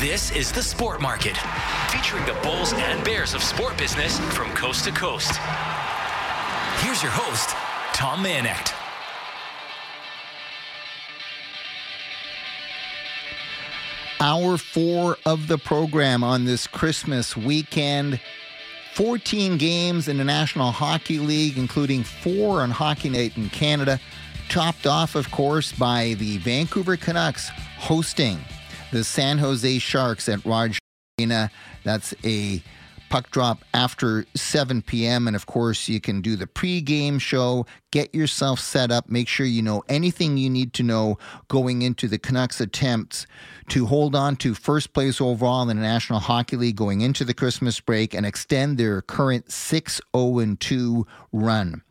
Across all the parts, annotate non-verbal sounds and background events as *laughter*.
This is the Sport Market, featuring the bulls and bears of sport business from coast to coast. Here's your host, Tom Mayenknecht. Hour four of the program on this Christmas weekend. 14 games in the National Hockey League, including four on Hockey Night in Canada. Topped off, of course, by the Vancouver Canucks hosting the San Jose Sharks at Rogers Arena. That's a puck drop after 7 p.m. And of course, you can do the pre-game show, get yourself set up, make sure you know anything you need to know going into the Canucks' attempts to hold on to first place overall in the National Hockey League going into the Christmas break and extend their current 6 0 2 run.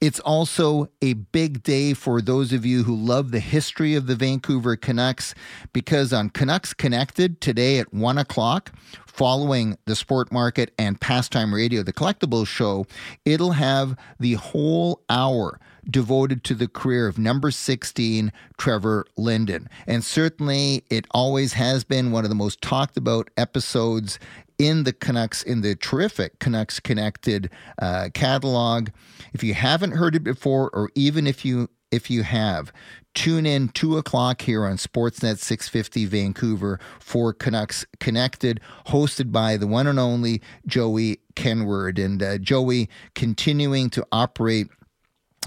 It's also a big day for those of you who love the history of the Vancouver Canucks because on Canucks Connected today at 1 o'clock, following the sport market and pastime radio, the collectibles show, it'll have the whole hour devoted to the career of number 16, Trevor Linden. And certainly it always has been one of the most talked about episodes in the Canucks, in the terrific Canucks Connected uh, catalog. If you haven't heard it before, or even if you if you have, tune in two o'clock here on Sportsnet 650 Vancouver for Canucks Connected, hosted by the one and only Joey Kenward. And uh, Joey continuing to operate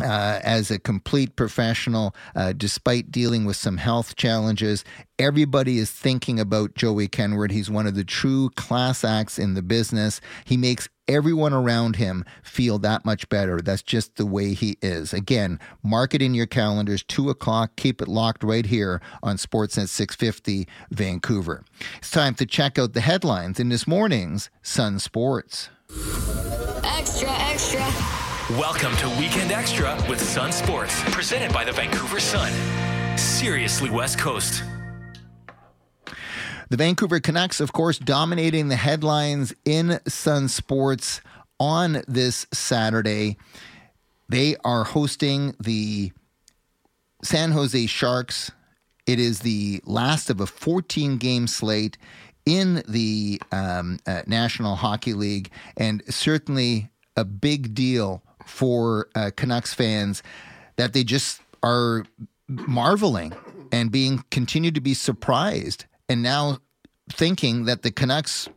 uh, as a complete professional, uh, despite dealing with some health challenges. Everybody is thinking about Joey Kenward. He's one of the true class acts in the business. He makes everyone around him feel that much better. That's just the way he is. Again, mark it in your calendars, 2 o'clock. Keep it locked right here on Sportsnet 650 Vancouver. It's time to check out the headlines in this morning's Sun Sports. Extra, extra. Welcome to Weekend Extra with Sun Sports, presented by the Vancouver Sun. Seriously, West Coast. The Vancouver Canucks, of course, dominating the headlines in Sun Sports on this Saturday. They are hosting the San Jose Sharks. It is the last of a 14 game slate in the um, uh, National Hockey League, and certainly a big deal for uh, Canucks fans that they just are marveling and being continued to be surprised and now thinking that the Canucks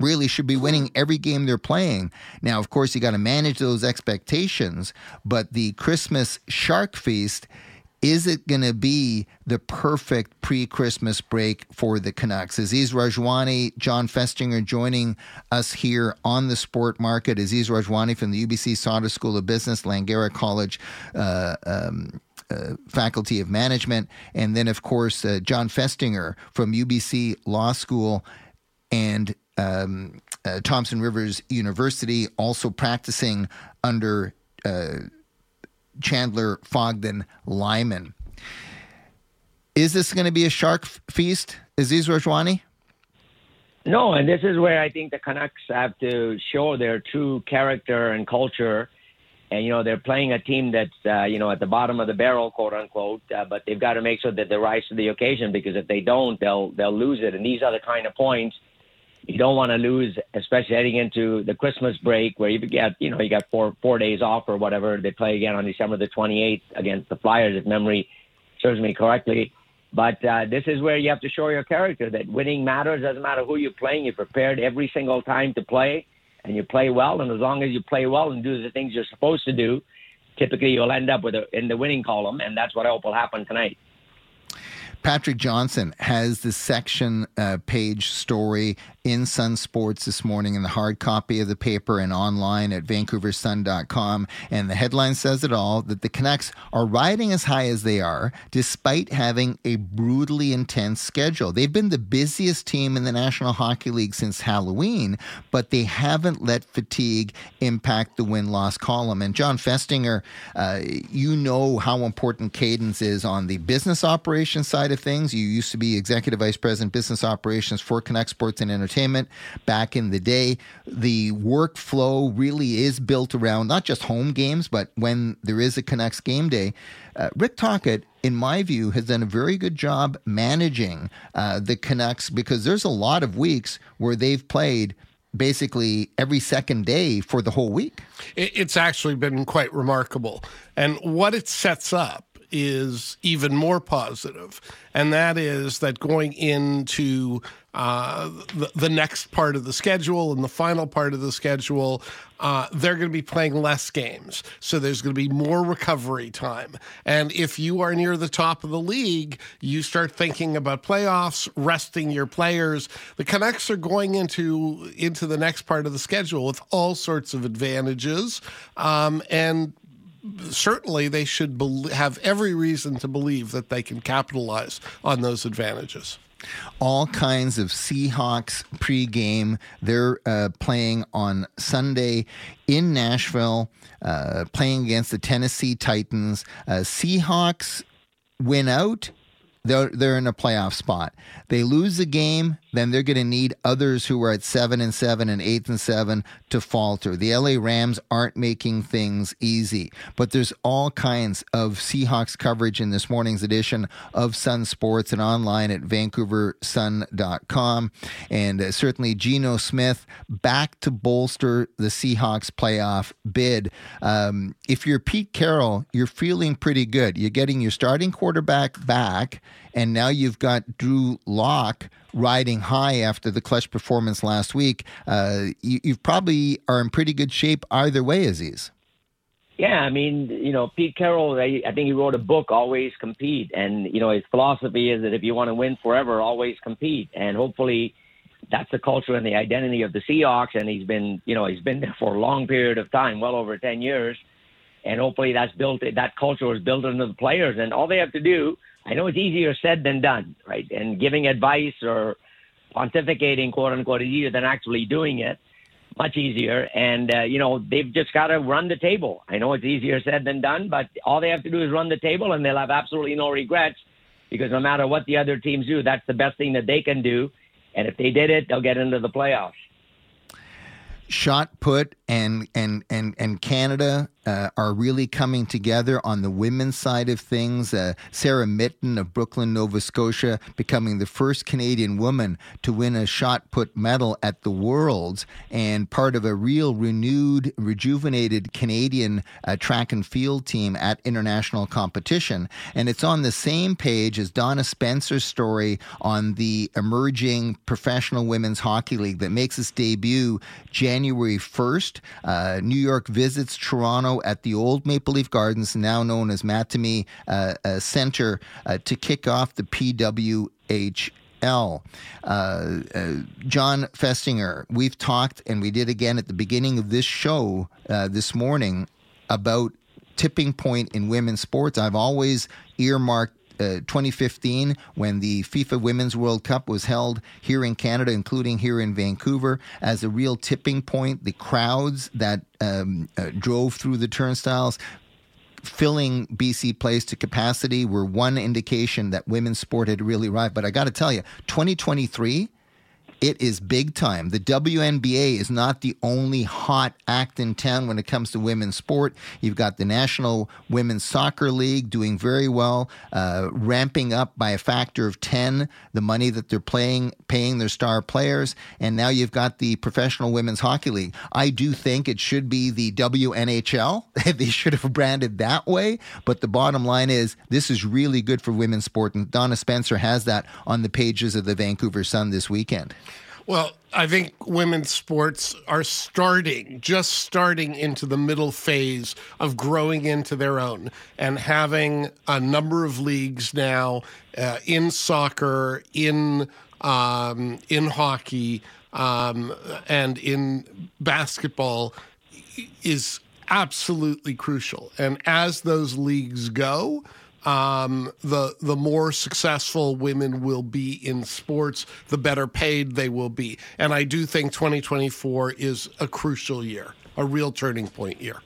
really should be winning every game they're playing. Now, of course, you got to manage those expectations, but the Christmas Shark Feast is it going to be the perfect pre Christmas break for the Canucks? Aziz Rajwani, Jon Festinger joining us here on the sport market. Aziz Rajwani from the UBC Sauder School of Business, Langara College. Uh, um, uh, Faculty of Management, and then, of course, uh, Jon Festinger from UBC Law School and um, uh, Thompson Rivers University, also practicing under uh, Chandler Fogden Lyman. Is this going to be a shark feast, Aziz Rajwani? No, and this is where I think the Canucks have to show their true character and culture. And you know they're playing a team that's uh, you know at the bottom of the barrel, quote unquote. Uh, but they've got to make sure that they rise to the occasion because if they don't, they'll they'll lose it. And these are the kind of points you don't want to lose, especially heading into the Christmas break where you get, you know, you got four four days off or whatever. They play again on December the 28th against the Flyers, if memory serves me correctly. But uh, this is where you have to show your character that winning matters. Doesn't matter who you're playing. You're prepared every single time to play, and you play well. And as long as you play well and do the things you're supposed to do, typically you'll end up with a, in the winning column, and that's what I hope will happen tonight. Patrick Johnson has the section uh, page story in Sun Sports this morning in the hard copy of the paper and online at vancouversun.com. And the headline says it all that the Canucks are riding as high as they are despite having a brutally intense schedule. They've been the busiest team in the National Hockey League since Halloween, but they haven't let fatigue impact the win loss column. And Jon Festinger, uh, you know how important cadence is on the business operations side of things. You used to be executive vice president, business operations for Canuck Sports and Entertainment entertainment back in the day. The workflow really is built around not just home games, but when there is a Canucks game day. Uh, Rick Tocchet in my view, has done a very good job managing uh, the Canucks because there's a lot of weeks where they've played basically every second day for the whole week. It's actually been quite remarkable. And what it sets up is even more positive, and that is that going into uh, the, the, next part of the schedule and the final part of the schedule, uh, they're going to be playing less games. So there's going to be more recovery time. And if you are near the top of the league, you start thinking about playoffs, resting your players. The Canucks are going into into the next part of the schedule with all sorts of advantages, um, and certainly they should be- have every reason to believe that they can capitalize on those advantages all kinds of Seahawks pregame. They're uh, playing on Sunday in Nashville, uh, playing against the Tennessee Titans. Uh, Seahawks win out they're they're in a playoff spot. They lose the game, then they're going to need others who are at seven and seven and eight and seven to falter. The LA Rams aren't making things easy, but there's all kinds of Seahawks coverage in this morning's edition of Sun Sports and online at VancouverSun.com. And uh, certainly Geno Smith back to bolster the Seahawks playoff bid. Um, if you're Pete Carroll, you're feeling pretty good. You're getting your starting quarterback back and now you've got Drew Lock riding high after the clutch performance last week. Uh, you, you probably are in pretty good shape either way, Aziz. Yeah, I mean, you know, Pete Carroll, I, I think he wrote a book, Always Compete. And, you know, his philosophy is that if you want to win forever, always compete. And hopefully that's the culture and the identity of the Seahawks. And he's been, you know, he's been there for a long period of time, well over 10 years. And hopefully that's built, that culture is built into the players. And all they have to do I know it's easier said than done, right? And giving advice or pontificating, quote unquote, is easier than actually doing it. Much easier. And, uh, you know, they've just got to run the table. I know it's easier said than done, but all they have to do is run the table and they'll have absolutely no regrets because no matter what the other teams do, that's the best thing that they can do. And if they did it, they'll get into the playoffs shot put and and and and Canada uh, are really coming together on the women's side of things. Uh, Sarah Mitton of Brooklyn, Nova Scotia, becoming the first Canadian woman to win a shot put medal at the Worlds and part of a real renewed, rejuvenated Canadian uh, track and field team at international competition. And it's on the same page as Donna Spencer's story on the emerging professional women's hockey league that makes its debut January 1st. Uh, New York visits Toronto at the old Maple Leaf Gardens, now known as Mattamy uh, uh, Center, uh, to kick off the PWH. Uh, uh, Jon Festinger, we've talked, and we did again at the beginning of this show uh, this morning about tipping point in women's sports. I've always earmarked uh, 2015 when the FIFA Women's World Cup was held here in Canada, including here in Vancouver, as a real tipping point. The crowds that um, uh, drove through the turnstiles filling BC Place to capacity were one indication that women's sport had really arrived. But I got to tell you, 2023 it is big time. The WNBA is not the only hot act in town when it comes to women's sport. You've got the National Women's Soccer League doing very well, uh, ramping up by a factor of 10 the money that they're playing, paying their star players. And now you've got the Professional Women's Hockey League. I do think it should be the WNHL. *laughs* they should have branded that way. But the bottom line is this is really good for women's sport. And Donna Spencer has that on the pages of the Vancouver Sun this weekend. Well, I think women's sports are starting, just starting into the middle phase of growing into their own and having a number of leagues now uh, in soccer, in um, in hockey, um, and in basketball is absolutely crucial. And as those leagues go, um, the the more successful women will be in sports, the better paid they will be. And I do think 2024 is a crucial year, a real turning point year.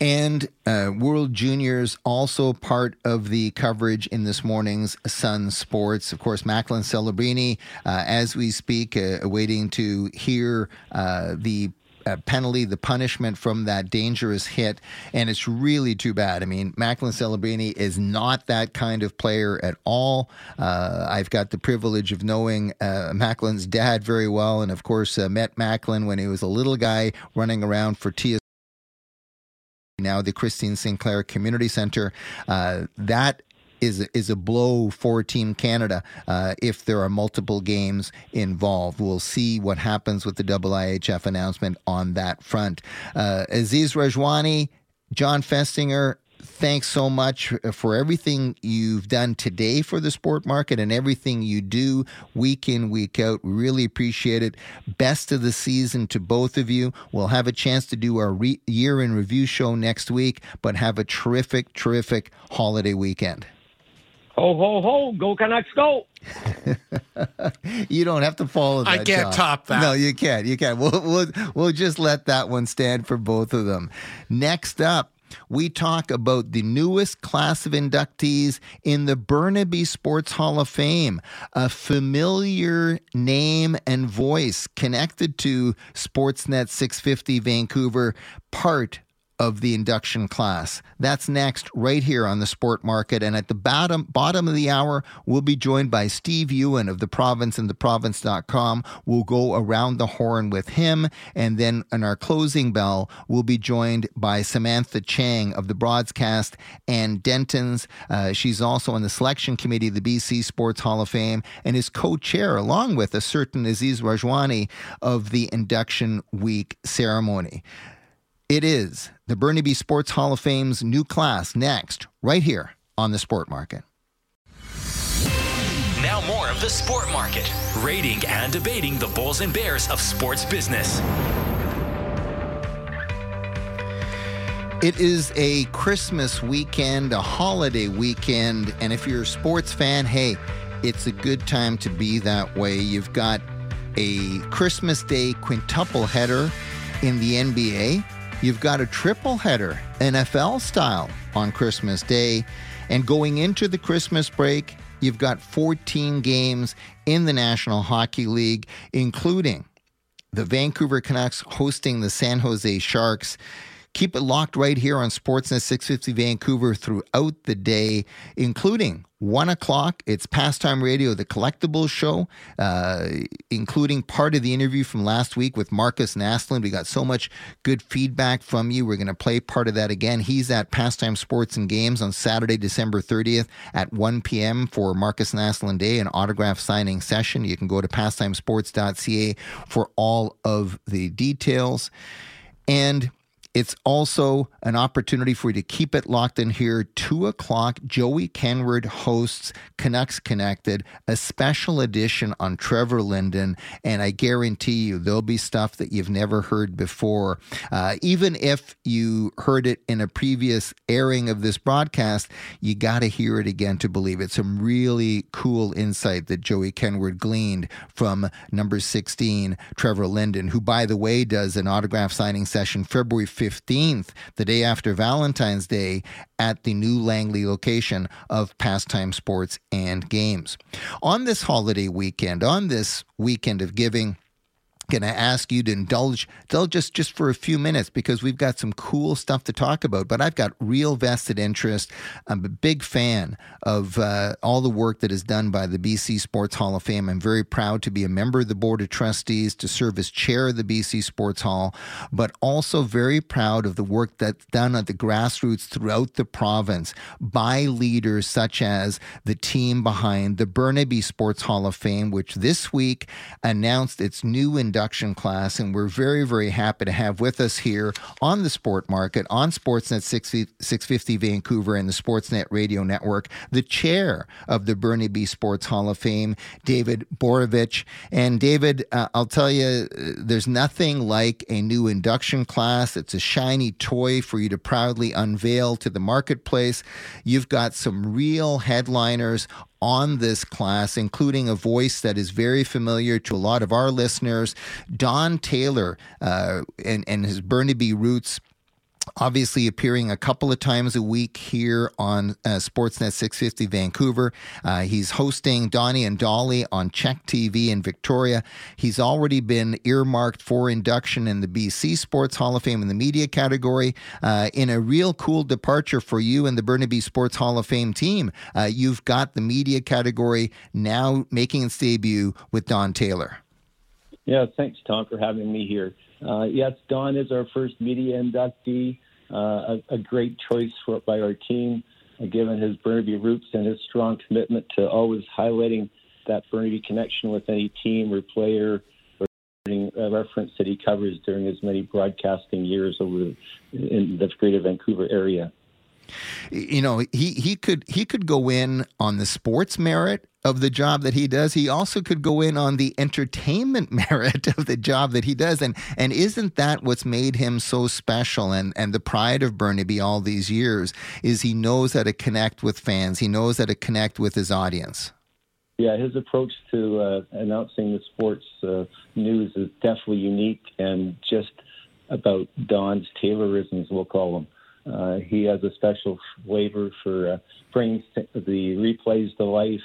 And uh, World Juniors also part of the coverage in this morning's Sun Sports. Of course, Macklin Celebrini, uh, as we speak, uh, waiting to hear uh, the uh, penalty, the punishment from that dangerous hit, and it's really too bad. I mean, Macklin Celebrini is not that kind of player at all. Uh, I've got the privilege of knowing uh, Macklin's dad very well, and of course, uh, met Macklin when he was a little guy running around for TS now the Christine Sinclair Community Center. Uh, that is is a blow for Team Canada uh, if there are multiple games involved. We'll see what happens with the IIHF announcement on that front. Uh, Aziz Rajwani, Jon Festinger, thanks so much for everything you've done today for the sport market and everything you do week in, week out. We really appreciate it. Best of the season to both of you. We'll have a chance to do our re- year in review show next week, but have a terrific, terrific holiday weekend. Ho, ho, ho. Go Canucks, go. *laughs* you don't have to follow that. I can't Jon. top that. No, you can't. You can't. We'll, we'll, we'll just let that one stand for both of them. Next up, we talk about the newest class of inductees in the Burnaby Sports Hall of Fame, a familiar name and voice connected to Sportsnet 650 Vancouver, part of the induction class. That's next, right here on the Sport Market. And at the bottom bottom of the hour, we'll be joined by Steve Ewen of the Province and theprovince.com. We'll go around the horn with him. And then in our closing bell, we'll be joined by Samantha Chang of the Broadcast and Denton's. Uh, she's also on the selection committee of the BC Sports Hall of Fame and is co-chair, along with a certain Aziz Rajwani, of the induction week ceremony. It is the Burnaby Sports Hall of Fame's new class next, right here on the Sport Market. Now, more of the Sport Market, rating and debating the Bulls and Bears of sports business. It is a Christmas weekend, a holiday weekend, and if you're a sports fan, hey, it's a good time to be that way. You've got a Christmas Day quintuple header in the NBA. You've got a triple header, NFL style, on Christmas Day. And going into the Christmas break, you've got 14 games in the National Hockey League, including the Vancouver Canucks hosting the San Jose Sharks. Keep it locked right here on Sportsnet 650 Vancouver throughout the day, including one o'clock. It's Pastime Radio, the collectibles show, uh, including part of the interview from last week with Marcus Naslund. We got so much good feedback from you. We're going to play part of that again. He's at Pastime Sports and Games on Saturday, December 30th at 1 p.m. for Marcus Naslund Day, an autograph signing session. You can go to pastimesports.ca for all of the details. And it's also an opportunity for you to keep it locked in here. Two o'clock, Joey Kenward hosts Canucks Connected, a special edition on Trevor Linden. And I guarantee you, there'll be stuff that you've never heard before. Uh, even if you heard it in a previous airing of this broadcast, you got to hear it again to believe it. Some really cool insight that Joey Kenward gleaned from number 16, Trevor Linden, who, by the way, does an autograph signing session February 15th, the day after Valentine's Day, at the new Langley location of Pastime Sports and Games. On this holiday weekend, on this weekend of giving, going to ask you to indulge, indulge just just for a few minutes because we've got some cool stuff to talk about. But I've got real vested interest. I'm a big fan of uh, all the work that is done by the BC Sports Hall of Fame. I'm very proud to be a member of the Board of Trustees, to serve as chair of the BC Sports Hall, but also very proud of the work that's done at the grassroots throughout the province by leaders such as the team behind the Burnaby Sports Hall of Fame, which this week announced its new induction induction class, and we're very, very happy to have with us here on the Sport Market, on Sportsnet 650 Vancouver and the Sportsnet Radio Network, the chair of the Burnaby Sports Hall of Fame, David Boroevich. And David, uh, I'll tell you, there's nothing like a new induction class. It's a shiny toy for you to proudly unveil to the marketplace. You've got some real headliners on this class, including a voice that is very familiar to a lot of our listeners, Don Taylor, uh, and, and his Burnaby roots obviously appearing a couple of times a week here on uh, Sportsnet 650 Vancouver. Uh, he's hosting Donnie and Dolly on CHEK TV in Victoria. He's already been earmarked for induction in the BC Sports Hall of Fame in the media category. Uh, in a real cool departure for you and the Burnaby Sports Hall of Fame team, uh, you've got the media category now making its debut with Don Taylor. Yeah, thanks, Tom, for having me here. Uh, yes, Don is our first media inductee. Uh, a, a, great choice for by our team, uh, given his Burnaby roots and his strong commitment to always highlighting that Burnaby connection with any team or player or reference that he covers during his many broadcasting years over in the Greater Vancouver area you know he he could he could go in on the sports merit of the job that he does. He also could go in on the entertainment *laughs* merit of the job that he does. And and isn't that what's made him so special and and the pride of Burnaby all these years is he knows how to connect with fans. He knows how to connect with his audience. Yeah his approach to uh, announcing the sports uh, news is definitely unique and just about Don's Taylorisms we'll call them. Uh, he has a special flavor for uh, bringing the replays to life,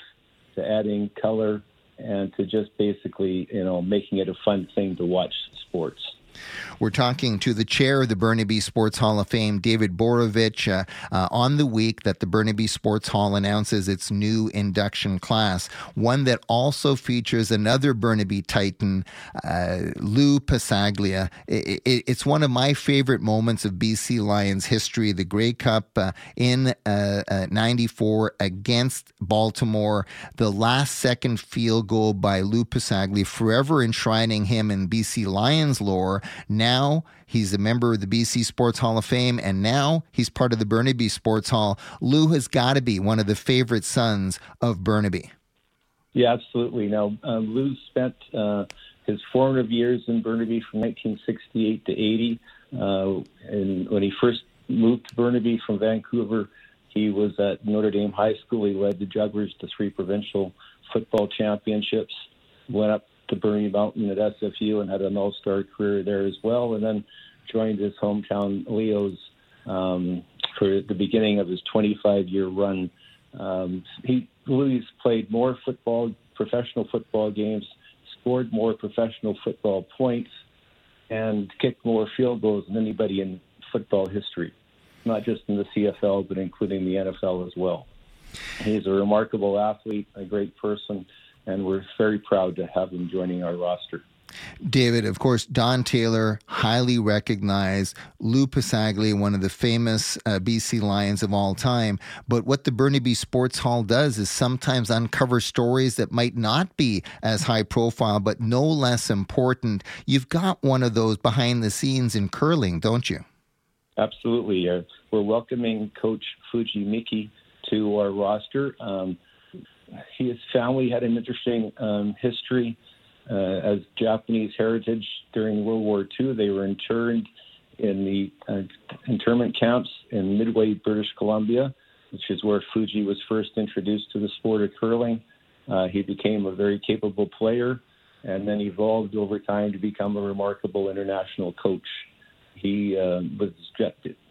to adding color, and to just basically, you know, making it a fun thing to watch sports. We're talking to the chair of the Burnaby Sports Hall of Fame, David Boroevich, uh, uh, on the week that the Burnaby Sports Hall announces its new induction class, one that also features another Burnaby Titan, uh, Lou Passaglia. It, it, it's one of my favorite moments of BC Lions history, the Grey Cup uh, in uh, uh, 94 against Baltimore. The last second field goal by Lou Passaglia, forever enshrining him in BC Lions lore. Now he's a member of the BC Sports Hall of Fame, and now he's part of the Burnaby Sports Hall. Lou has got to be one of the favorite sons of Burnaby. Yeah, absolutely. Now, um, Lou spent uh, his formative years in Burnaby from 1968 to 80. Uh, and when he first moved to Burnaby from Vancouver, he was at Notre Dame High School. He led the Jugglers to three provincial football championships. Went up to Burnaby Mountain at SFU and had an all star career there as well. And then joined his hometown Leos um, for the beginning of his 25 year run. Um, he Louis played more football, professional football games, scored more professional football points, and kicked more field goals than anybody in football history, not just in the CFL, but including the NFL as well. He's a remarkable athlete, a great person, and we're very proud to have him joining our roster. David, of course, Don Taylor, highly recognized, Lou Passaglia, one of the famous uh, BC Lions of all time. But what the Burnaby Sports Hall does is sometimes uncover stories that might not be as high profile, but no less important. You've got one of those behind the scenes in curling, don't you? Absolutely. Uh, we're welcoming Coach Fuji Miki to our roster. Um, his family had an interesting um, history uh, as Japanese heritage during World War II. They were interned in the uh, internment camps in Midway, British Columbia, which is where Fuji was first introduced to the sport of curling. Uh, he became a very capable player and then evolved over time to become a remarkable international coach. He, uh, with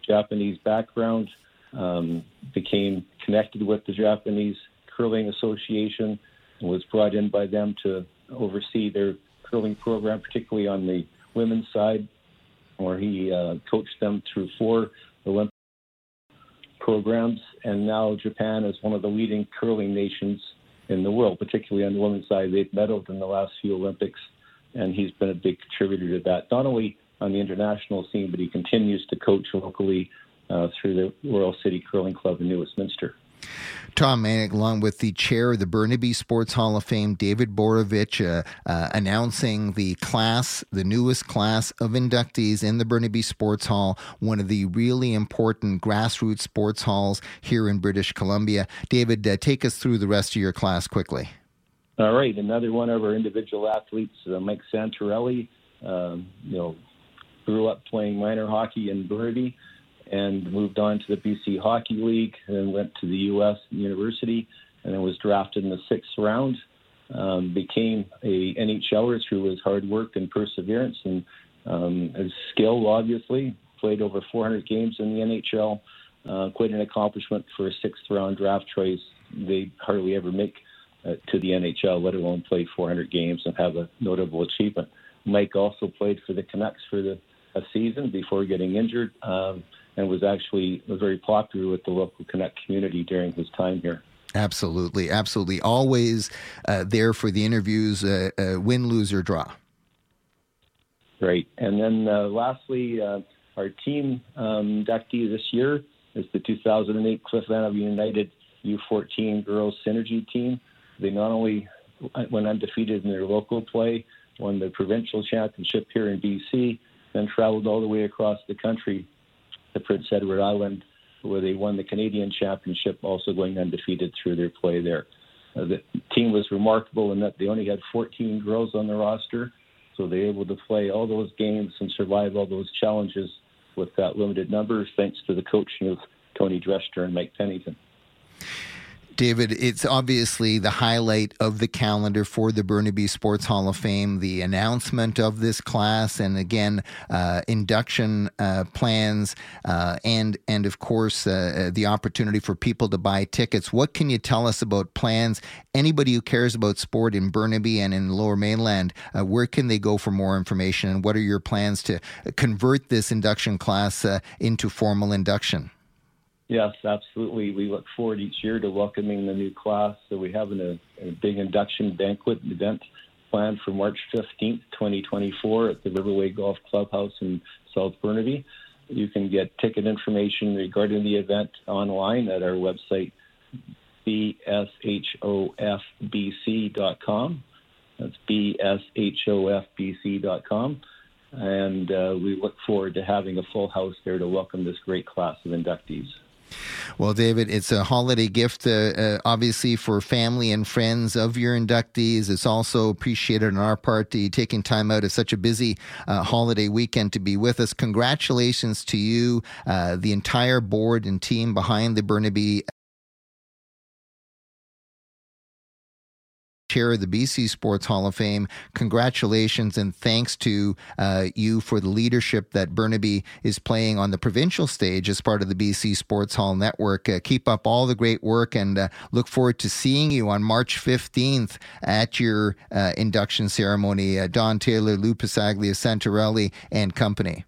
Japanese background, um, became connected with the Japanese Curling Association and was brought in by them to oversee their curling program, particularly on the women's side, where he uh, coached them through four Olympic programs. And now Japan is one of the leading curling nations in the world, particularly on the women's side. They've medaled in the last few Olympics, and he's been a big contributor to that, not only on the international scene, but he continues to coach locally uh, through the Royal City Curling Club in New Westminster. Tom Mayenknecht, along with the chair of the Burnaby Sports Hall of Fame, David Boroevich, uh, uh, announcing the class, the newest class of inductees in the Burnaby Sports Hall, one of the really important grassroots sports halls here in British Columbia. David, uh, take us through the rest of your class quickly. All right, another one of our individual athletes, uh, Mike Santorelli. Um, you know, grew up playing minor hockey in Burnaby and moved on to the BC Hockey League and went to the U.S. University and then was drafted in the sixth round. Um, became a NHLer through his hard work and perseverance and um, his skill, obviously, played over 400 games in the NHL. Uh, quite an accomplishment for a sixth round draft choice. They hardly ever make uh, to the NHL, let alone play 400 games and have a notable achievement. Mike also played for the Canucks for the a season before getting injured, um, and was actually very popular with the local Canuck community during his time here. Absolutely, absolutely. Always uh, there for the interviews, uh, uh, win, lose, or draw. Great. And then uh, lastly, uh, our team um, inductee this year is the 2008 Cliff Avenue United U14 Girls Synergy team. They not only went undefeated in their local play, won the provincial championship here in BC, then traveled all the way across the country to Prince Edward Island, where they won the Canadian championship, also going undefeated through their play there. Uh, the team was remarkable in that they only had 14 girls on the roster, so they were able to play all those games and survive all those challenges with that limited number, thanks to the coaching of Tony Drescher and Mike Pennington. David, it's obviously the highlight of the calendar for the Burnaby Sports Hall of Fame, the announcement of this class, and again, uh, induction uh, plans, uh, and and of course uh, uh, the opportunity for people to buy tickets. What can you tell us about plans? Anybody who cares about sport in Burnaby and in Lower Mainland, uh, where can they go for more information? And what are your plans to convert this induction class into formal induction? Yes, absolutely. We look forward each year to welcoming the new class. So we have a, a big induction banquet event planned for March 15th, 2024 at the Riverway Golf Clubhouse in South Burnaby. You can get ticket information regarding the event online at our website, bshofbc.com. That's bshofbc.com. And uh, we look forward to having a full house there to welcome this great class of inductees. Well, David, it's a holiday gift, uh, uh, obviously, for family and friends of your inductees. It's also appreciated on our part to taking time out of such a busy uh, holiday weekend to be with us. Congratulations to you, uh, the entire board and team behind the Burnaby chair of the BC Sports Hall of Fame. Congratulations and thanks to uh, you for the leadership that Burnaby is playing on the provincial stage as part of the BC Sports Hall Network. Uh, keep up all the great work and uh, look forward to seeing you on March 15th at your uh, induction ceremony. Uh, Don Taylor, Lou Passaglia, Santorelli, and company.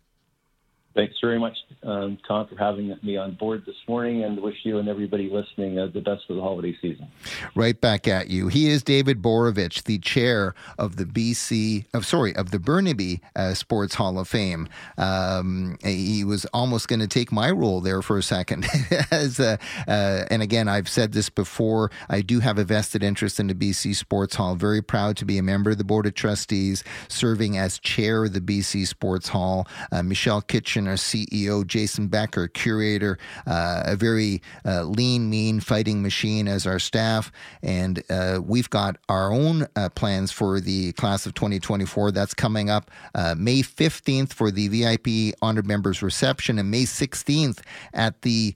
Thanks very much, um, Tom, for having me on board this morning and wish you and everybody listening uh, the best of the holiday season. Right back at you. He is David Boroevich, the chair of the BC, of sorry, of the Burnaby uh, Sports Hall of Fame. Um, he was almost going to take my role there for a second. *laughs* As uh, uh, and again, I've said this before. I do have a vested interest in the BC Sports Hall. Very proud to be a member of the board of trustees, serving as chair of the BC Sports Hall. Uh, Michelle Kitchen our CEO, Jason Becker, curator, uh, a very uh, lean, mean fighting machine as our staff. And uh, we've got our own uh, plans for the class of 2024. That's coming up uh, May 15th for the VIP honored members reception and May 16th at the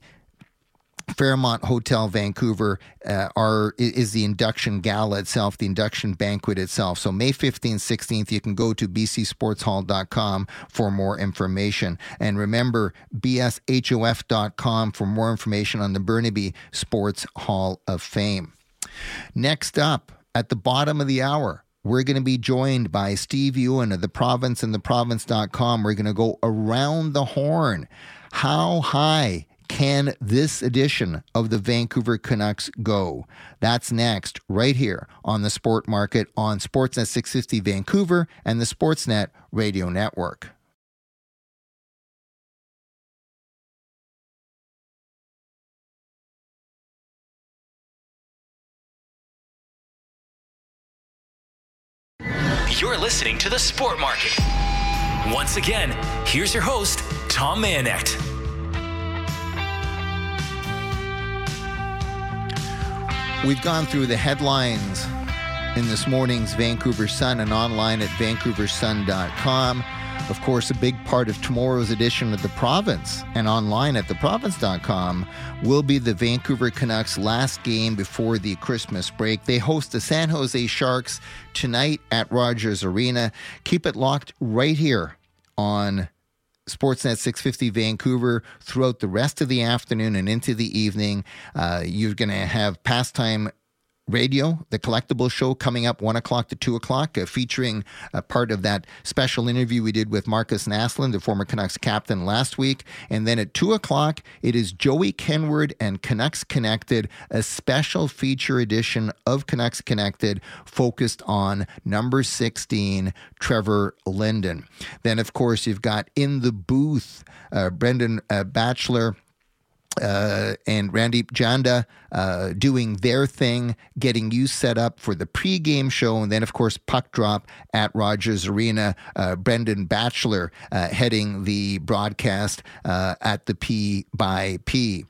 Fairmont Hotel Vancouver uh, are is the induction gala itself, the induction banquet itself. So May 15th, 16th, you can go to bcsportshall.com for more information. And remember, bshof.com for more information on the Burnaby Sports Hall of Fame. Next up, at the bottom of the hour, we're going to be joined by Steve Ewen of the province and the province.com. We're going to go around the horn. How high can this edition of the Vancouver Canucks go? That's next, right here on the Sport Market on Sportsnet 650 Vancouver and the Sportsnet Radio Network. You're listening to the Sport Market. Once again, here's your host, Tom Mayenknecht. We've gone through the headlines in this morning's Vancouver Sun and online at vancouversun.com. Of course, a big part of tomorrow's edition of The Province and online at theprovince.com will be the Vancouver Canucks' last game before the Christmas break. They host the San Jose Sharks tonight at Rogers Arena. Keep it locked right here on Sportsnet 650 Vancouver throughout the rest of the afternoon and into the evening. Uh, you're going to have pastime Radio, the collectible show coming up one o'clock to two o'clock, uh, featuring a part of that special interview we did with Marcus Naslund, the former Canucks captain, last week. And then at two o'clock, it is Joey Kenward and Canucks Connected, a special feature edition of Canucks Connected focused on number 16, Trevor Linden. Then, of course, you've got in the booth, uh, Brendan uh, Batchelor uh, and Randeep Janda uh, doing their thing, getting you set up for the pregame show, and then of course puck drop at Rogers Arena. Uh, Brendan Batchelor uh, heading the broadcast uh, at the P by P.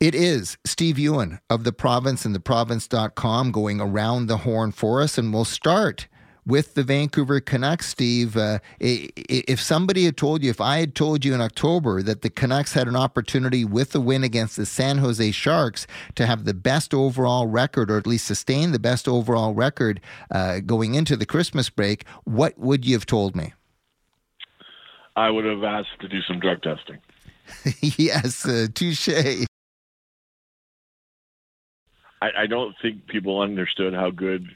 It is Steve Ewen of the province and theprovince.com going around the horn for us, and we'll start with the Vancouver Canucks, Steve. Uh, if somebody had told you, if I had told you in October that the Canucks had an opportunity with the win against the San Jose Sharks to have the best overall record, or at least sustain the best overall record uh, going into the Christmas break, what would you have told me? I would have asked to do some drug testing. *laughs* yes, uh, touche. I, I don't think people understood how good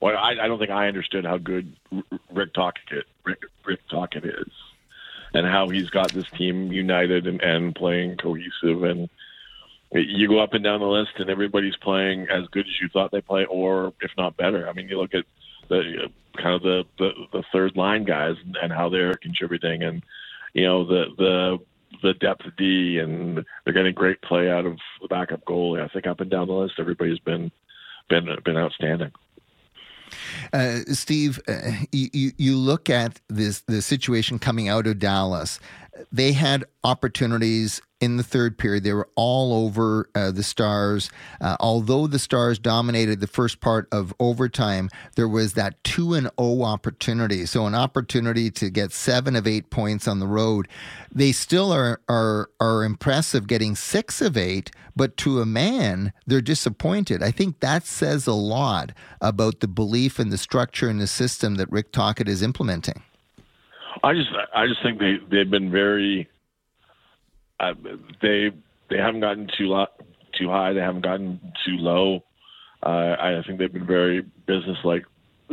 well, I, I don't think I understood how good Rick Tocchet Rick, Rick Tocchet is, and how he's got this team united and, and playing cohesive. And you go up and down the list, and everybody's playing as good as you thought they play, or if not better. I mean, you look at the kind of the, the the third line guys and how they're contributing, and you know the the the depth of D, and they're getting great play out of the backup goalie. I think up and down the list, everybody's been been been outstanding. Uh, Steve, uh, you, you look at this the situation coming out of Dallas. They had opportunities in the third period. They were all over uh, the Stars. Uh, although the Stars dominated the first part of overtime, there was that 2 and 0 opportunity. So, an opportunity to get seven of eight points on the road. They still are, are, are impressive getting six of eight, but to a man, they're disappointed. I think that says a lot about the belief in the structure and the system that Rick Tocchet is implementing. I just, I just think they they've been very uh, they they haven't gotten too lo- too high. They haven't gotten too low. Uh, I think they've been very businesslike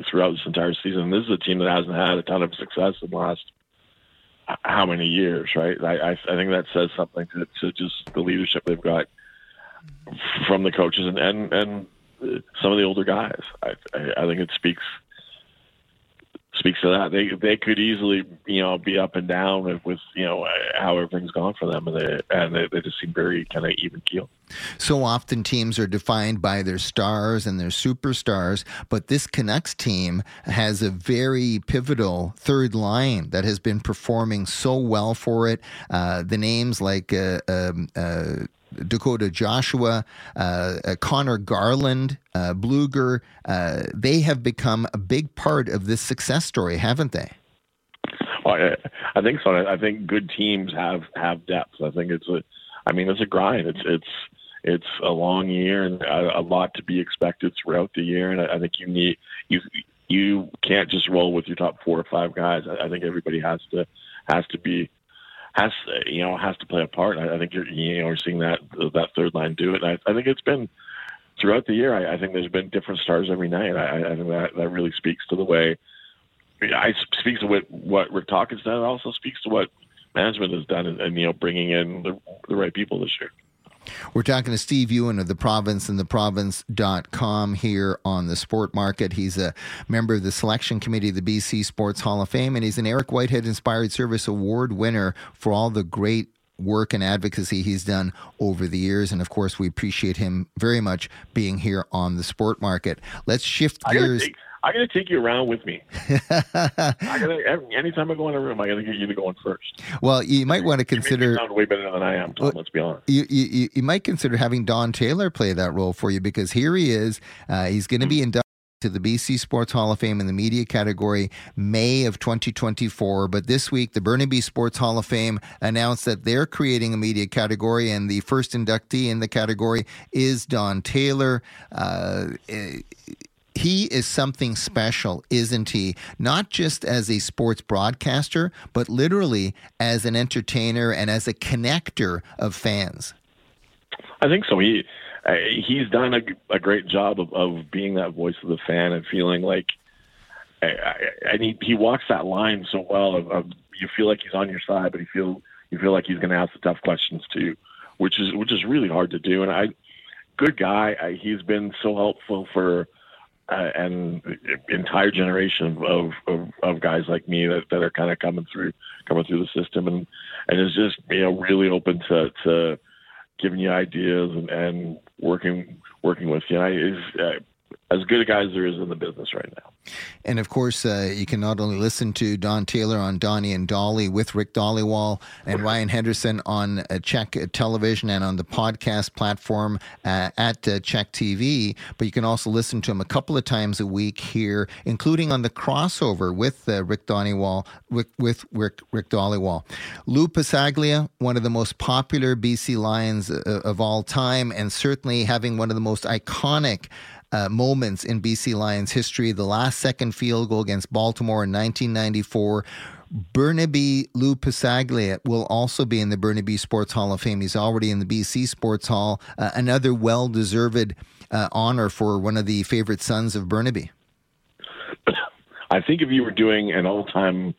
throughout this entire season. This is a team that hasn't had a ton of success in the last how many years, right? I I, I think that says something to, to just the leadership they've got from the coaches and and, and some of the older guys. I, I think it speaks speaks to that. They they could easily you know be up and down with, with you know how everything's gone for them, and they and they, they just seem very kind of even keel. So often teams are defined by their stars and their superstars, but this Canucks team has a very pivotal third line that has been performing so well for it. Uh, the names like. Uh, um, uh, Dakota Joshua, uh, uh, Conor Garland, uh, Blueger, uh, they have become a big part of this success story, haven't they? Well, I, I think so. I think good teams have have depth. I think it's a, I mean, it's a grind. It's it's it's a long year and a, a lot to be expected throughout the year. And I, I think you need you you can't just roll with your top four or five guys. I, I think everybody has to has to be has you know has to play a part. I, I think you're you know we're seeing that that third line do it. And I, I think it's been throughout the year. I, I think there's been different stars every night. I, I think that that really speaks to the way. I speaks to what what Rick Talk has done. It also speaks to what management has done, and, and you know bringing in the, the right people this year. We're talking to Steve Ewen of the province and the province.com here on the sport market. He's a member of the selection committee of the BC Sports Hall of Fame, and he's an Eric Whitehead Inspired Service Award winner for all the great work and advocacy he's done over the years. And of course, we appreciate him very much being here on the sport market. Let's shift gears. I got to take you around with me. *laughs* I gotta, anytime I go in a room, I got to get you to go in first. Well, you might want to consider. sound way better than I am, Tom. Well, let's be honest. You, you, you might consider having Don Taylor play that role for you because here he is. Uh, he's going to be inducted to the BC Sports Hall of Fame in the media category May of 2024. But this week, the Burnaby Sports Hall of Fame announced that they're creating a media category, and the first inductee in the category is Don Taylor. Uh, he is something special, isn't he? Not just as a sports broadcaster, but literally as an entertainer and as a connector of fans. I think so. He uh, he's done a, a great job of, of being that voice of the fan and feeling like, and he he walks that line so well. Of, of you feel like he's on your side, but you feel you feel like he's going to ask the tough questions too, which is which is really hard to do. And I, good guy. I, he's been so helpful for uh, an entire generation of, of of guys like me that, that are kind of coming through coming through the system and and is just you know really open to to giving you ideas and, and working working with you. I, is, uh, as good a guy as there is in the business right now. And of course, uh, you can not only listen to Don Taylor on Donnie and Dhali with Rick Dhaliwal and Ryan Henderson on uh, CHEK Television and on the podcast platform uh, at uh, CHEK TV, but you can also listen to him a couple of times a week here, including on the crossover with uh, Rick Dhaliwal, with, with Rick, Rick Dhaliwal. Lou Passaglia, one of the most popular BC Lions uh, of all time, and certainly having one of the most iconic uh, moments in BC Lions history. The last second field goal against Baltimore in 1994. Burnaby Lou Passaglia will also be in the Burnaby Sports Hall of Fame. He's already in the BC Sports Hall. Uh, another well deserved uh, honor for one of the favorite sons of Burnaby. I think if you were doing an all time,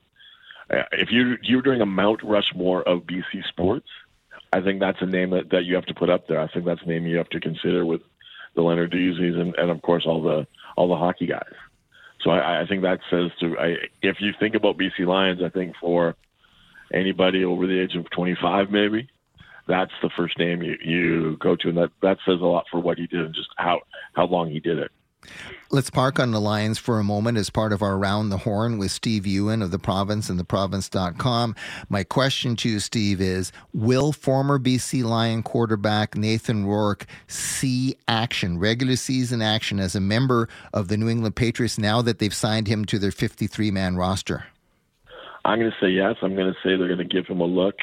uh, if you you were doing a Mount Rushmore of BC sports, I think that's a name that, that you have to put up there. I think that's a name you have to consider with the Leonard Lenarduzzi's, and, and of course all the all the hockey guys. So I, I think that says to I, if you think about BC Lions, I think for anybody over the age of 25, maybe that's the first name you, you go to, and that that says a lot for what he did and just how how long he did it. Let's park on the Lions for a moment as part of our Round the Horn with Steve Ewen of the Province and theprovince.com. My question to you, Steve, is Will former BC Lion quarterback Nathan Rourke see action, regular season action, as a member of the New England Patriots now that they've signed him to their 53 man roster? I'm going to say yes. I'm going to say they're going to give him a look.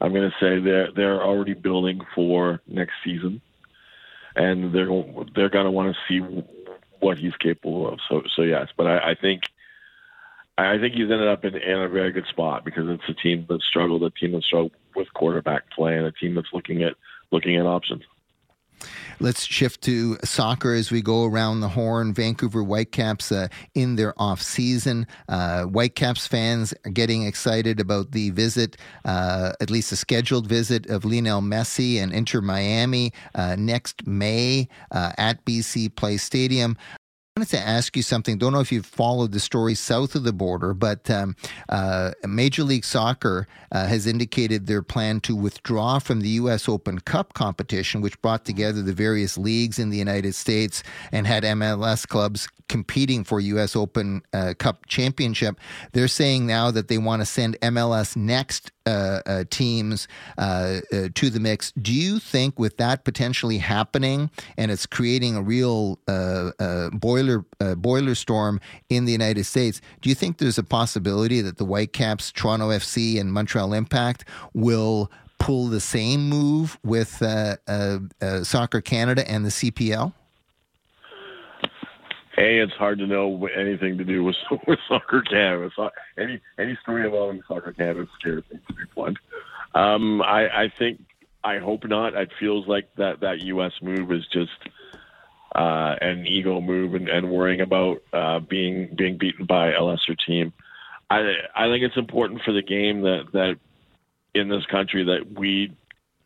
I'm going to say they're they're already building for next season and they're they're going to want to see what he's capable of. So so yes, but I, I think I think he's ended up in, in a very good spot because it's a team that struggled, a team that struggled with quarterback play, and a team that's looking at looking at options. Let's shift to soccer as we go around the horn. Vancouver Whitecaps uh, in their off season. Uh, Whitecaps fans are getting excited about the visit, uh, at least a scheduled visit of Lionel Messi and Inter Miami uh, next May uh, at BC Place Stadium wanted to ask you something. Don't know if you've followed the story south of the border, but um, uh, Major League Soccer uh, has indicated their plan to withdraw from the U.S. Open Cup competition, which brought together the various leagues in the United States and had MLS clubs competing for U.S. Open uh, Cup championship. They're saying now that they want to send MLS next uh, uh, teams uh, uh, to the mix. Do you think, with that potentially happening, and it's creating a real boiler boiler storm in the United States, do you think there's a possibility that the Whitecaps, Toronto FC, and Montreal Impact will pull the same move with Soccer Canada and the CPL? A, it's hard to know anything to do with *laughs* with soccer. So any any story involving soccer Canada scares me to be blunt. Um, I, I think I hope not. It feels like that that U.S. move is just uh, an ego move and, and worrying about uh, being being beaten by a lesser team. I I think it's important for the game that that in this country that we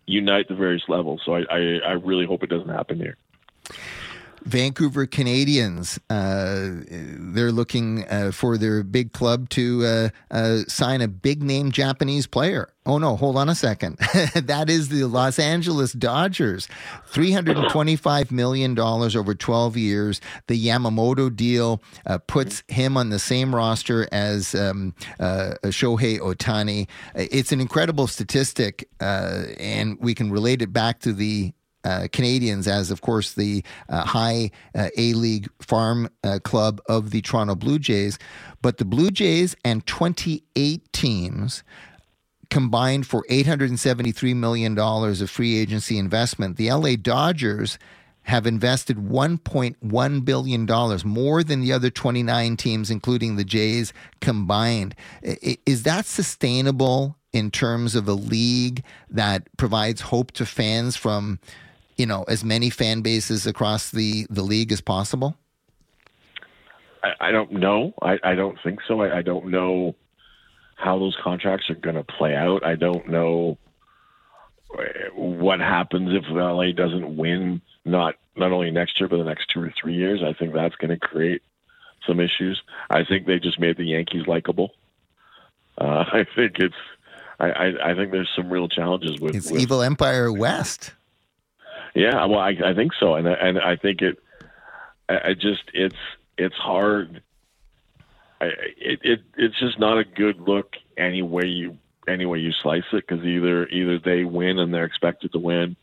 unite the various levels. So I, I, I really hope it doesn't happen here. Vancouver Canadians, uh, they're looking uh, for their big club to uh, uh sign a big name Japanese player. Oh no, hold on a second. *laughs* that is the Los Angeles Dodgers. $325 million over 12 years. The Yamamoto deal uh, puts him on the same roster as um, uh, Shohei Ohtani. It's an incredible statistic, and we can relate it back to the uh, Canadians as, of course, the uh, high uh, A League farm uh, club of the Toronto Blue Jays. But the Blue Jays and 28 teams combined for $873 million of free agency investment. The LA Dodgers have invested $1.1 billion, more than the other 29 teams, including the Jays combined. Is that sustainable in terms of a league that provides hope to fans from, you know, as many fan bases across the, the league as possible? I, I don't know. I, I don't think so. I, I don't know how those contracts are going to play out. I don't know what happens if LA doesn't win not not only next year but the next two or three years. I think that's going to create some issues. I think they just made the Yankees likable. Uh, *laughs* I think it's I, I, I, think there's some real challenges with it's with, Evil Empire West. Yeah, well, I, I think so, and and I think it. I, just it's it's hard. I, it, it it's just not a good look any way you any way you slice it because either either they win and they're expected to win,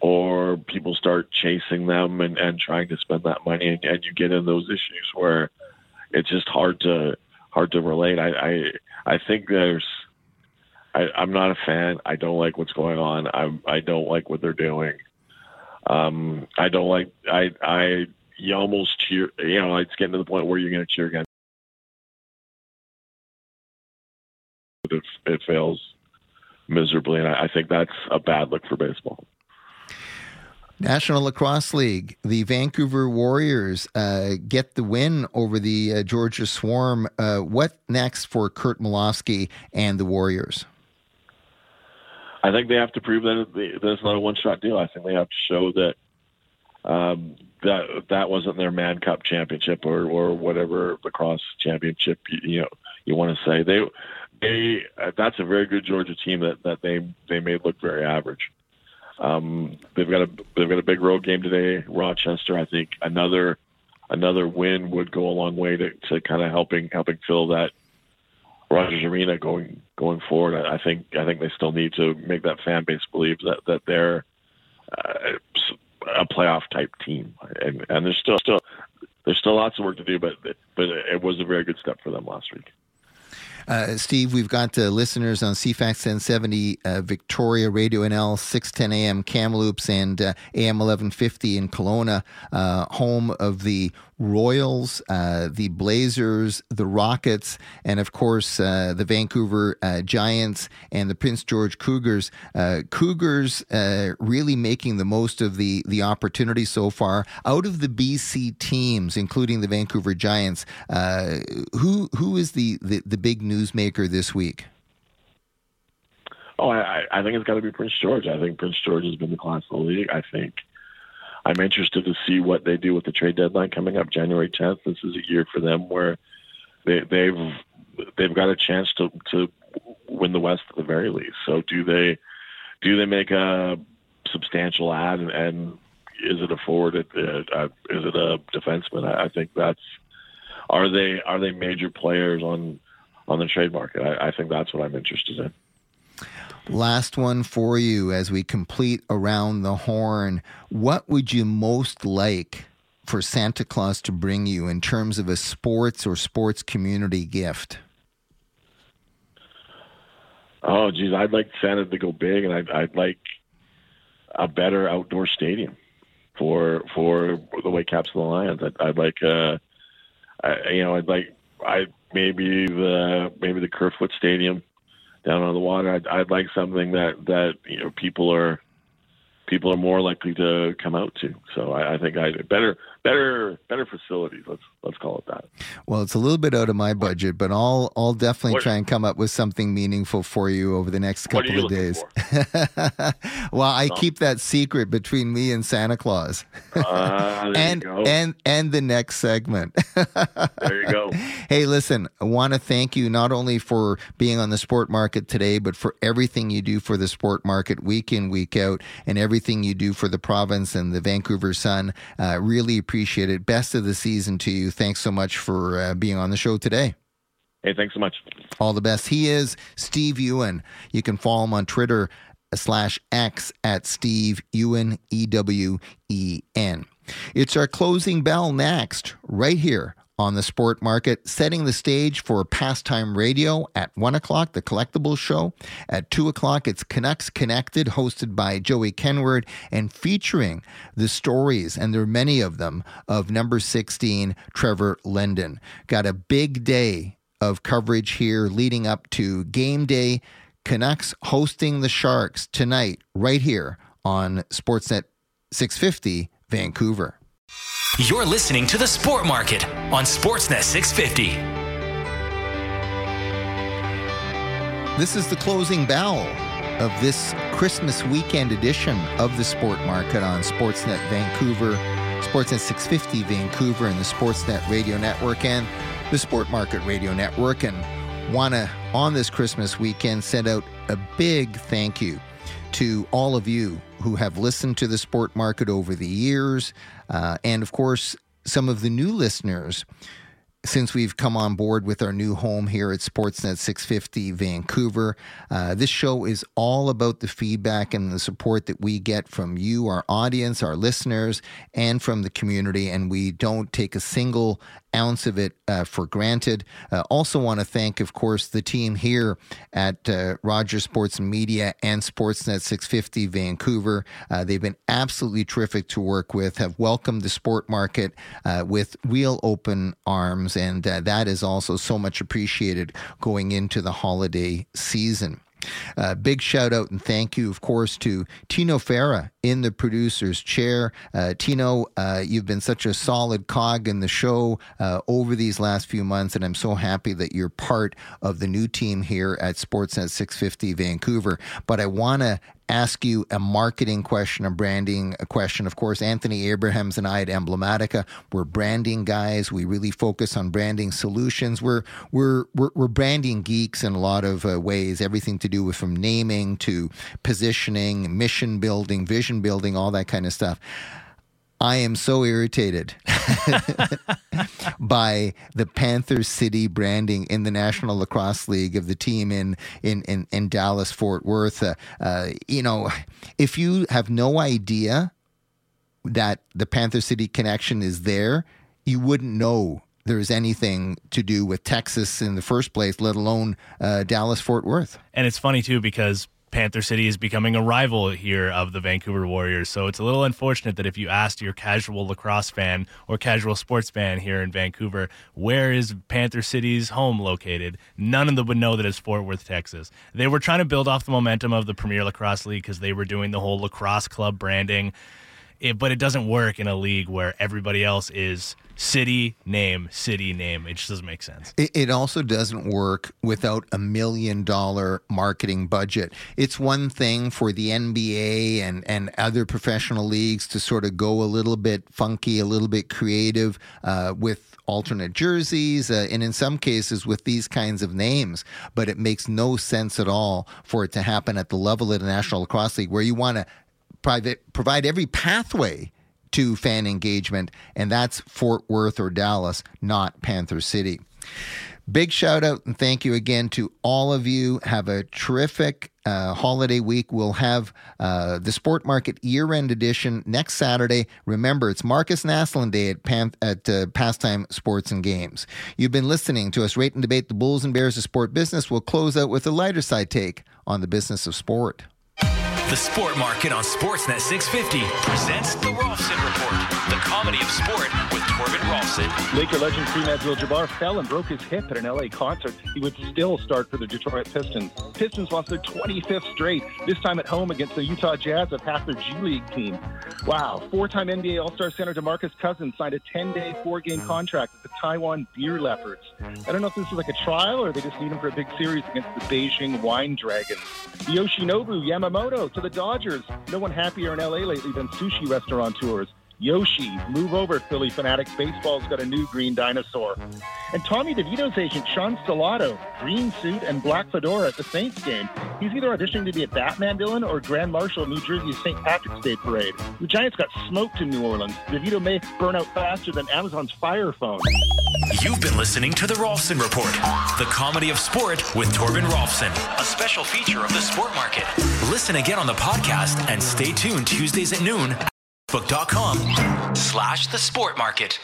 or people start chasing them and, and trying to spend that money, and, and you get in those issues where it's just hard to hard to relate. I I, I think there's. I, I'm not a fan. I don't like what's going on. I I don't like what they're doing. Um, I don't like. I I you almost cheer. You know, it's getting to the point where you're going to cheer again. If it fails miserably, and I, I think that's a bad look for baseball. National Lacrosse League, the Vancouver Warriors uh, get the win over the uh, Georgia Swarm. Uh, what next for Curt Malawsky and the Warriors? I think they have to prove that it's not a one-shot deal. I think they have to show that um, that that wasn't their Mann Cup championship or or whatever lacrosse championship you, you know you want to say. They they uh, that's a very good Georgia team that that they they made look very average. Um, they've got a they've got a big road game today, Rochester. I think another another win would go a long way to, to kind of helping helping fill that Rogers Arena going going forward. I, think I think they still need to make that fan base believe that that they're uh, a playoff type team, and and there's still still there's still lots of work to do, but but it was a very good step for them last week. Uh, Steve, we've got uh, listeners on CFAX 1070, uh, Victoria Radio NL, 610 AM Kamloops, and uh, AM 1150 in Kelowna, uh, home of the Royals, uh, the Blazers, the Rockets, and of course uh, the Vancouver uh, Giants and the Prince George Cougars. Uh, Cougars uh, really making the most of the the opportunity so far. Out of the BC teams, including the Vancouver Giants, uh, who who is the, the, the big newsmaker this week? Oh, I, I think it's got to be Prince George. I think Prince George has been the class of the league. I think I'm interested to see what they do with the trade deadline coming up January 10th. This is a year for them where they, they've they've got a chance to to win the West at the very least. So do they do they make a substantial ad and, and is it a forward? Uh, uh, is it a defenseman? I, I think that's are they are they major players on on the trade market? I, I think that's what I'm interested in. Last one for you as we complete around the horn. What would you most like for Santa Claus to bring you in terms of a sports or sports community gift? Oh, geez, I'd like Santa to go big, and I'd, I'd like a better outdoor stadium for for the Whitecaps and the Lions. I'd, I'd like, uh, I, you know, I'd like, I maybe the maybe the Kerfoot Stadium down on the water. I'd, I'd like something that that you know people are people are more likely to come out to. So I, I think I better better better facilities. Let's let's call it that. Well, it's a little bit out of my budget, but I'll I'll definitely what, try and come up with something meaningful for you over the next couple of days. *laughs* well, I no. keep that secret between me and Santa Claus. Uh, and and and the next segment. *laughs* there you go. Hey, listen, I want to thank you not only for being on the sport market today, but for everything you do for the sport market week in week out, and everything you do for the province and the Vancouver Sun. Uh, really appreciate appreciate it. Best of the season to you. Thanks so much for uh, being on the show today. Hey, thanks so much. All the best. He is Steve Ewen. You can follow him on Twitter slash X at Steve Ewen, E W E N. It's our closing bell next, right here on the sport market, setting the stage for pastime radio at one o'clock, the collectibles show. At two o'clock, it's Canucks Connected, hosted by Joey Kenward and featuring the stories, and there are many of them, of number 16, Trevor Linden. Got a big day of coverage here leading up to game day. Canucks hosting the Sharks tonight, right here on Sportsnet 650 Vancouver. You're listening to the Sport Market on Sportsnet 650. This is the closing bell of this Christmas weekend edition of the Sport Market on Sportsnet Vancouver, Sportsnet 650 Vancouver, and the Sportsnet Radio Network and the Sport Market Radio Network. And want to, on this Christmas weekend, send out a big thank you to all of you who have listened to the Sport Market over the years. Uh, and of course, some of the new listeners since we've come on board with our new home here at Sportsnet 650 Vancouver. Uh, this show is all about the feedback and the support that we get from you, our audience, our listeners, and from the community. And we don't take a single ounce of it uh, for granted. Uh, also, want to thank, of course, the team here at uh, Rogers Sports Media and Sportsnet 650 Vancouver. Uh, they've been absolutely terrific to work with, have welcomed the sport market uh, with real open arms, and uh, that is also so much appreciated going into the holiday season. Uh, big shout out and thank you, of course, to Tino Fera in the producer's chair. Uh, Tino, uh, you've been such a solid cog in the show uh, over these last few months, and I'm so happy that you're part of the new team here at Sportsnet 650 Vancouver. But I want to ask you a marketing question, a branding question. Of course, Anthony Abrahams and I at Emblematica, we're branding guys. We really focus on branding solutions. We're we're we're, we're branding geeks in a lot of uh, ways. Everything to do with from naming to positioning, mission building, vision building, all that kind of stuff. I am so irritated by the Panther City branding in the National Lacrosse League of the team in in in, in Dallas Fort Worth. Uh, uh, you know, if you have no idea that the Panther City connection is there, you wouldn't know there's anything to do with Texas in the first place, let alone uh, Dallas Fort Worth. And it's funny too because Panther City is becoming a rival here of the Vancouver Warriors. So it's a little unfortunate that if you asked your casual lacrosse fan or casual sports fan here in Vancouver, where is Panther City's home located, none of them would know that it's Fort Worth, Texas. They were trying to build off the momentum of the Premier Lacrosse League because they were doing the whole lacrosse club branding. It, but it doesn't work in a league where everybody else is city name, city name. It just doesn't make sense. It, it, also doesn't work without a million dollar marketing budget. It's one thing for the NBA and, and other professional leagues to sort of go a little bit funky, a little bit creative uh, with alternate jerseys, uh, and in some cases with these kinds of names. But it makes no sense at all for it to happen at the level of the National Lacrosse League, where you want to private, provide every pathway to fan engagement, and that's Fort Worth or Dallas, not Panther City. Big shout out and thank you again to all of you. Have a terrific uh, holiday week. We'll have uh, the Sport Market year end edition next Saturday. Remember, it's Markus Naslund Day at, Pan- at uh, Pastime Sports and Games. You've been listening to us rate and debate the Bulls and Bears of sport business. We'll close out with a lighter side take on the business of sport. The Sport Market on Sportsnet 650 presents the Rolfsen Report, the comedy of sport with Torben Rolfsen. Laker legend Kareem Abdul-Jabbar fell and broke his hip at an LA concert. He would still start for the Detroit Pistons. Pistons lost their 25th straight, this time at home against the Utah Jazz of half their G League team. Wow. Four-time NBA All-Star center DeMarcus Cousins signed a 10-day, four-game contract with the Taiwan Beer Leopards. I don't know if this is like a trial or they just need him for a big series against the Beijing Wine Dragons. Yoshinobu Yamamoto to the Dodgers. No one happier in LA lately than sushi restaurateurs. Yoshi, move over, Phillie Phanatics. Baseball's got a new green dinosaur. And Tommy DeVito's agent, Sean Stellato, green suit and black fedora at the Saints game. He's either auditioning to be a Batman villain or Grand Marshal of New Jersey's St. Patrick's Day Parade. The Giants got smoked in New Orleans. DeVito may burn out faster than Amazon's Fire Phone. You've been listening to The Rolfsen Report, the comedy of sport with Torben Rolfsen, a special feature of the Sport Market. Listen again on the podcast and stay tuned Tuesdays at noon Facebook.com slash the sport market.